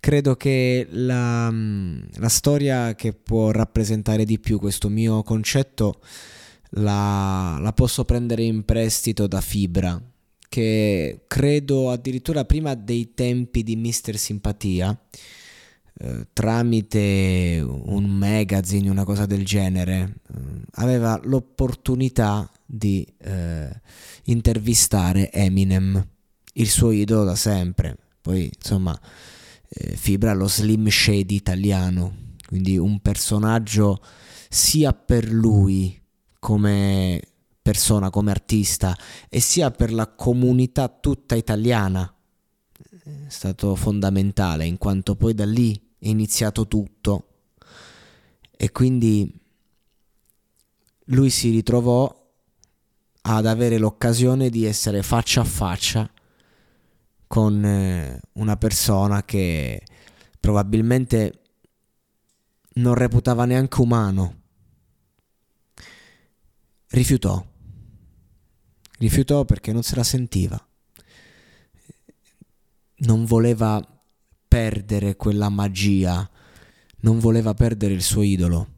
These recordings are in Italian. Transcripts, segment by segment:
Credo che la, mm, la, storia che può rappresentare di più questo mio concetto la, la posso prendere in prestito da Fibra, che credo addirittura prima dei tempi di Mister Simpatia, eh, tramite un magazine, una cosa del genere, eh, aveva l'opportunità di eh, intervistare Eminem il suo idolo da sempre. Poi, insomma, eh, Fibra lo slim shady italiano, quindi un personaggio sia per lui come persona, come artista, e sia per la comunità tutta italiana. È stato fondamentale, in quanto poi da lì è iniziato tutto. E quindi lui si ritrovò ad avere l'occasione di essere faccia a faccia con eh, una persona che probabilmente non reputava neanche umano. Rifiutò. Rifiutò perché non se la sentiva. Non voleva perdere quella magia, non voleva perdere il suo idolo,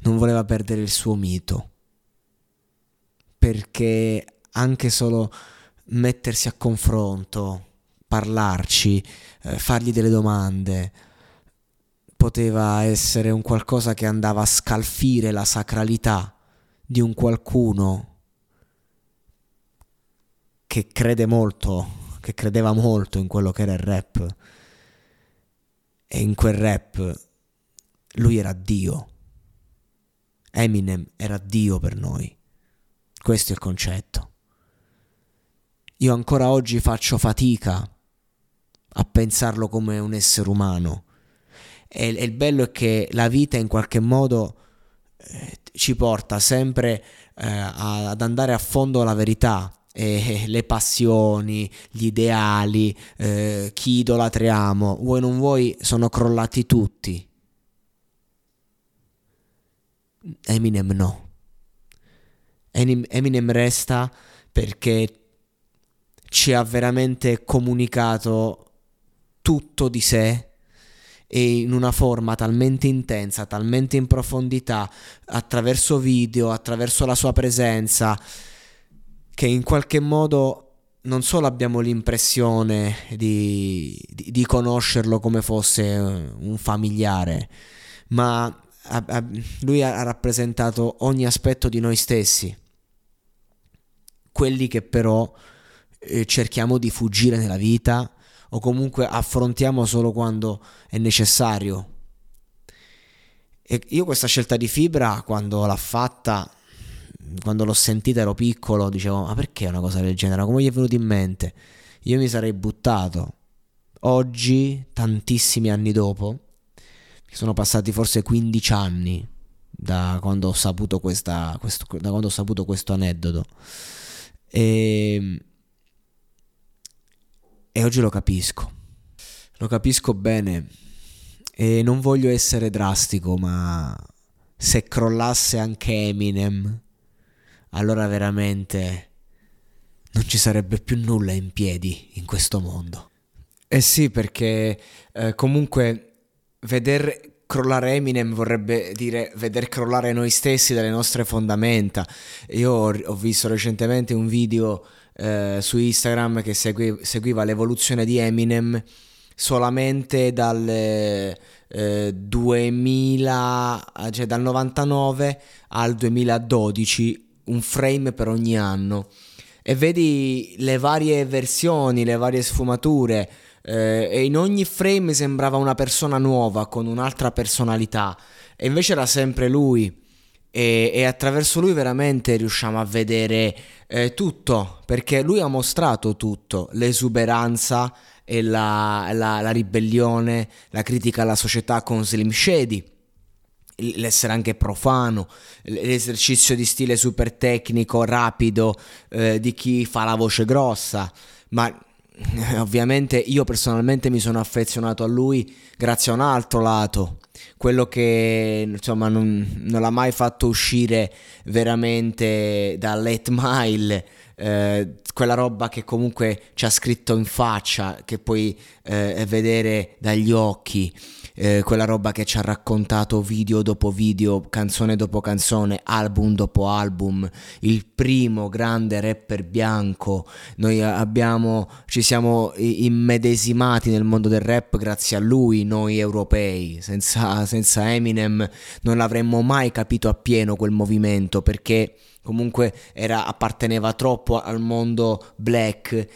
non voleva perdere il suo mito. Perché anche solo mettersi a confronto, parlarci, eh, fargli delle domande, poteva essere un qualcosa che andava a scalfire la sacralità di un qualcuno che crede molto, che credeva molto in quello che era il rap. E in quel rap lui era Dio. Eminem era Dio per noi. Questo è il concetto. Io ancora oggi faccio fatica a pensarlo come un essere umano. E, e il bello è che la vita in qualche modo eh, ci porta sempre eh, ad andare a fondo alla verità. E le passioni, gli ideali, eh, chi idolatriamo, vuoi non vuoi, sono crollati tutti. Eminem no. Eminem resta perché ci ha veramente comunicato tutto di sé e in una forma talmente intensa, talmente in profondità, attraverso video, attraverso la sua presenza, che in qualche modo non solo abbiamo l'impressione di, di, di conoscerlo come fosse un familiare, ma a, a, lui ha rappresentato ogni aspetto di noi stessi, quelli che però cerchiamo di fuggire nella vita o comunque affrontiamo solo quando è necessario. E io questa scelta di fibra quando l'ha fatta, quando l'ho sentita ero piccolo, dicevo ma perché una cosa del genere? Come gli è venuto in mente? Io mi sarei buttato. Oggi, tantissimi anni dopo, sono passati forse 15 anni da quando ho saputo, questa, questo, da quando ho saputo questo aneddoto. E ehm, e oggi lo capisco. Lo capisco bene. E non voglio essere drastico, ma se crollasse anche Eminem, allora veramente non ci sarebbe più nulla in piedi in questo mondo. Eh sì, perché eh, comunque veder crollare Eminem vorrebbe dire veder crollare noi stessi dalle nostre fondamenta. Io ho, ho visto recentemente un video eh, su Instagram che segui, seguiva l'evoluzione di Eminem solamente dal eh, 2000, cioè dal 99 al 2012, un frame per ogni anno. E vedi le varie versioni, le varie sfumature, eh, e in ogni frame sembrava una persona nuova con un'altra personalità, e invece era sempre lui e, e, attraverso lui veramente riusciamo a vedere eh, tutto, perché lui ha mostrato tutto, l'esuberanza e la, la, la ribellione, la critica alla società con Slim Shady l'essere anche profano, l'esercizio di stile super tecnico, rapido eh, di chi fa la voce grossa, ma ovviamente io personalmente mi sono affezionato a lui grazie a un altro lato, quello che insomma non, non l'ha mai fatto uscire veramente dall'Et Mile. Eh, quella roba che comunque ci ha scritto in faccia, che puoi eh, vedere dagli occhi, eh, quella roba che ci ha raccontato video dopo video, canzone dopo canzone, album dopo album, il primo grande rapper bianco. Noi abbiamo, ci siamo immedesimati nel mondo del rap grazie a lui, noi europei. Senza, senza Eminem non l'avremmo mai capito appieno quel movimento perché comunque era, apparteneva troppo al mondo black.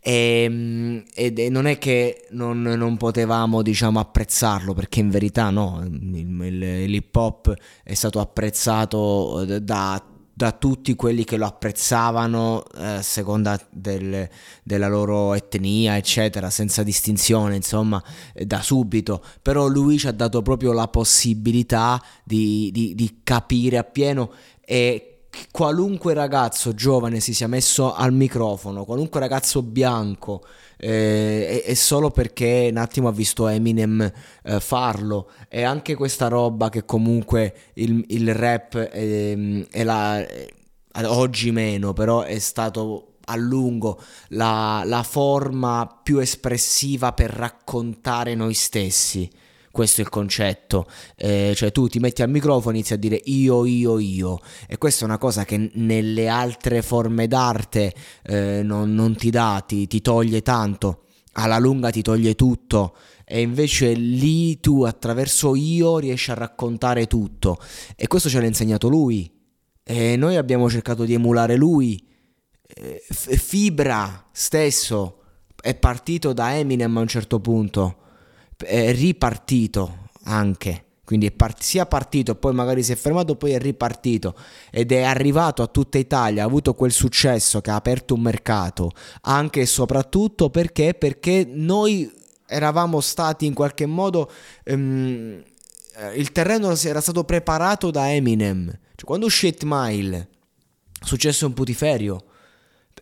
E, e non è che non, non, potevamo diciamo apprezzarlo perché in verità no, il, il, l'hip hop è stato apprezzato da, da tutti quelli che lo apprezzavano eh, a seconda del, della loro etnia eccetera senza distinzione insomma da subito. Però lui ci ha dato proprio la possibilità di, di, di capire appieno e qualunque ragazzo giovane si sia messo al microfono, qualunque ragazzo bianco, eh, solo perché un attimo ha visto Eminem eh, farlo. E anche questa roba che comunque il, il rap è, è la, oggi meno, però è stato a lungo la, la forma più espressiva per raccontare noi stessi questo è il concetto, eh, cioè tu ti metti al microfono e inizi a dire io, io, io. E questa è una cosa che nelle altre forme d'arte eh, non, non, ti dà, ti, ti toglie tanto, alla lunga ti toglie tutto. E invece lì tu attraverso io riesci a raccontare tutto. E questo ce l'ha insegnato lui. E noi abbiamo cercato di emulare lui. Fibra stesso. È partito da Eminem a un certo punto è ripartito anche. Quindi è part- sia partito, poi magari si è fermato, poi è ripartito ed è arrivato a tutta Italia, ha avuto quel successo che ha aperto un mercato, anche e soprattutto perché, perché noi eravamo stati in qualche modo... Um, il terreno era stato preparato da Eminem. Cioè, quando uscì Mile, successo un putiferio.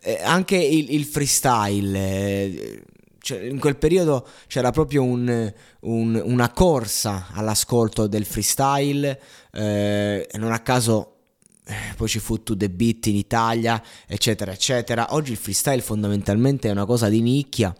Eh, anche il, il freestyle. Eh, cioè, in quel periodo c'era proprio un, un, una corsa all'ascolto del freestyle, eh, non a caso eh, poi ci fu To The Beat in Italia, eccetera, eccetera. Oggi il freestyle fondamentalmente è una cosa di nicchia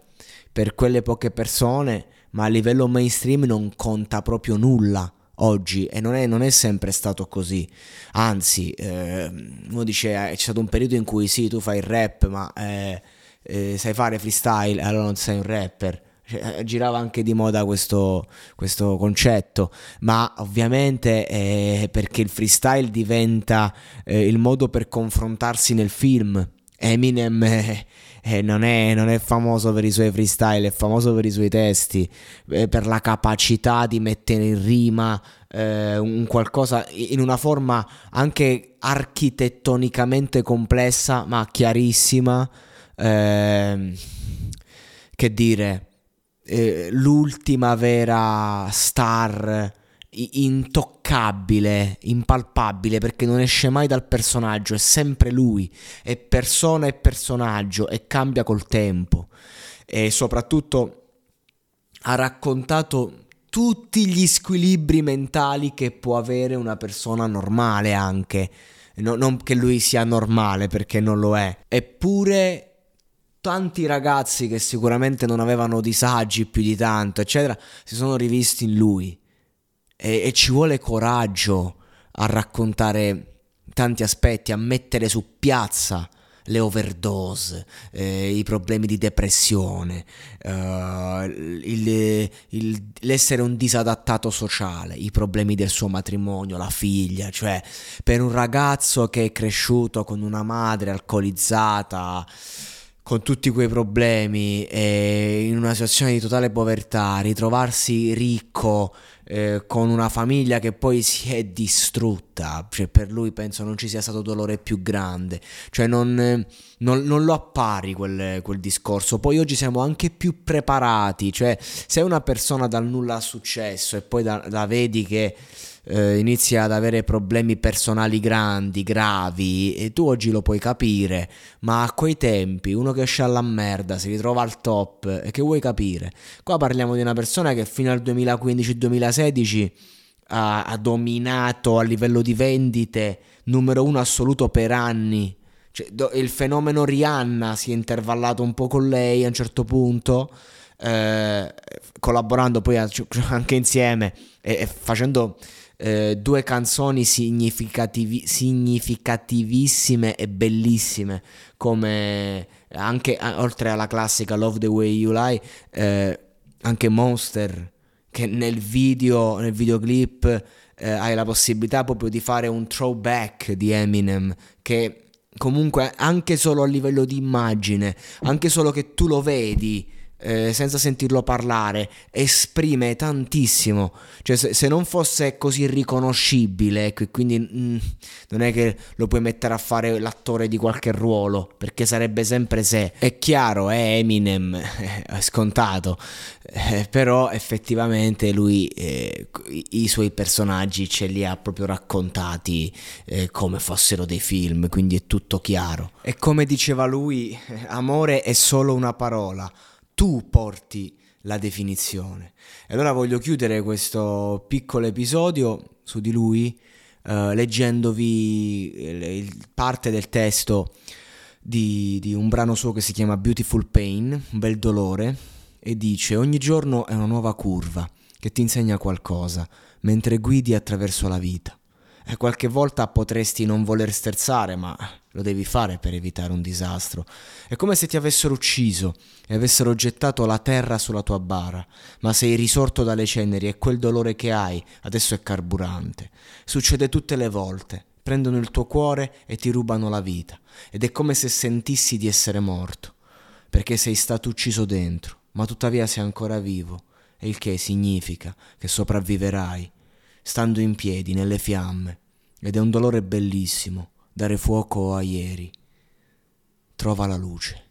per quelle poche persone, ma a livello mainstream non conta proprio nulla oggi e non è, non è, sempre stato così. Anzi, eh, uno dice eh, c'è stato un periodo in cui sì, tu fai il rap, ma eh, eh, sai fare freestyle, allora non sei un rapper. Cioè, eh, girava anche di moda questo, questo concetto, ma ovviamente è perché il freestyle diventa eh, il modo per confrontarsi nel film. Eminem eh, eh, non, è, non, è, famoso per i suoi freestyle, è famoso per i suoi testi, eh, per la capacità di mettere in rima eh, un qualcosa in una forma anche architettonicamente complessa, ma chiarissima eh, che dire, eh, l'ultima vera star intoccabile, impalpabile, perché non esce mai dal personaggio, è sempre lui, è persona e personaggio e cambia col tempo. E soprattutto ha raccontato tutti gli squilibri mentali che può avere una persona normale anche. No, non che lui sia normale perché non lo è. Eppure tanti ragazzi che sicuramente non avevano disagi più di tanto, eccetera, si sono rivisti in lui. E, e ci vuole coraggio a raccontare tanti aspetti, a mettere su piazza le overdose, eh, i problemi di depressione, eh, il, il, l'essere un disadattato sociale, i problemi del suo matrimonio, la figlia, cioè per un ragazzo che è cresciuto con una madre alcolizzata, con tutti quei problemi e in una situazione di totale povertà, ritrovarsi ricco eh, con una famiglia che poi si è distrutta, cioè per lui penso non ci sia stato dolore più grande, cioè non, eh, non, non lo appari quel, quel, discorso, poi oggi siamo anche più preparati, cioè se una persona dal nulla ha successo e poi da, la vedi che eh, inizia ad avere problemi personali grandi, gravi, e tu oggi lo puoi capire, ma a quei tempi uno che esce alla merda, si ritrova al top, e che vuoi capire? Qua parliamo di una persona che fino al 2015-2016 ha, ha dominato a livello di vendite numero uno assoluto per anni. Cioè, do, il fenomeno Rihanna si è intervallato un po' con lei a un certo punto, eh, collaborando poi anche insieme e, e facendo eh, due canzoni significativi, significativissime e bellissime come anche oltre alla classica Love the Way You Lie eh, anche Monster che nel video nel videoclip eh, hai la possibilità proprio di fare un throwback di Eminem che comunque anche solo a livello di immagine anche solo che tu lo vedi eh, senza sentirlo parlare, esprime tantissimo. Cioè, se, se non fosse così riconoscibile, ecco, quindi mh, mm, non è che lo puoi mettere a fare l'attore di qualche ruolo, perché sarebbe sempre sé. È chiaro, è Eminem, è scontato, eh, però effettivamente lui eh, i, i, suoi personaggi ce li ha proprio raccontati eh, come fossero dei film, quindi è tutto chiaro. E come diceva lui, amore è solo una parola tu porti la definizione. E allora voglio chiudere questo piccolo episodio su di lui uh, leggendovi il, parte del testo di, di un brano suo che si chiama Beautiful Pain, un bel dolore, e dice ogni giorno è una nuova curva che ti insegna qualcosa mentre guidi attraverso la vita. E qualche volta potresti non voler sterzare, ma lo devi fare per evitare un disastro. È come se ti avessero ucciso e avessero gettato la terra sulla tua bara, ma sei risorto dalle ceneri e quel dolore che hai adesso è carburante. Succede tutte le volte. Prendono il tuo cuore e ti rubano la vita. Ed è come se sentissi di essere morto, perché sei stato ucciso dentro, ma tuttavia sei ancora vivo, e il che significa che sopravviverai, stando in piedi nelle fiamme. Ed è un dolore bellissimo dare fuoco a ieri. Trova la luce.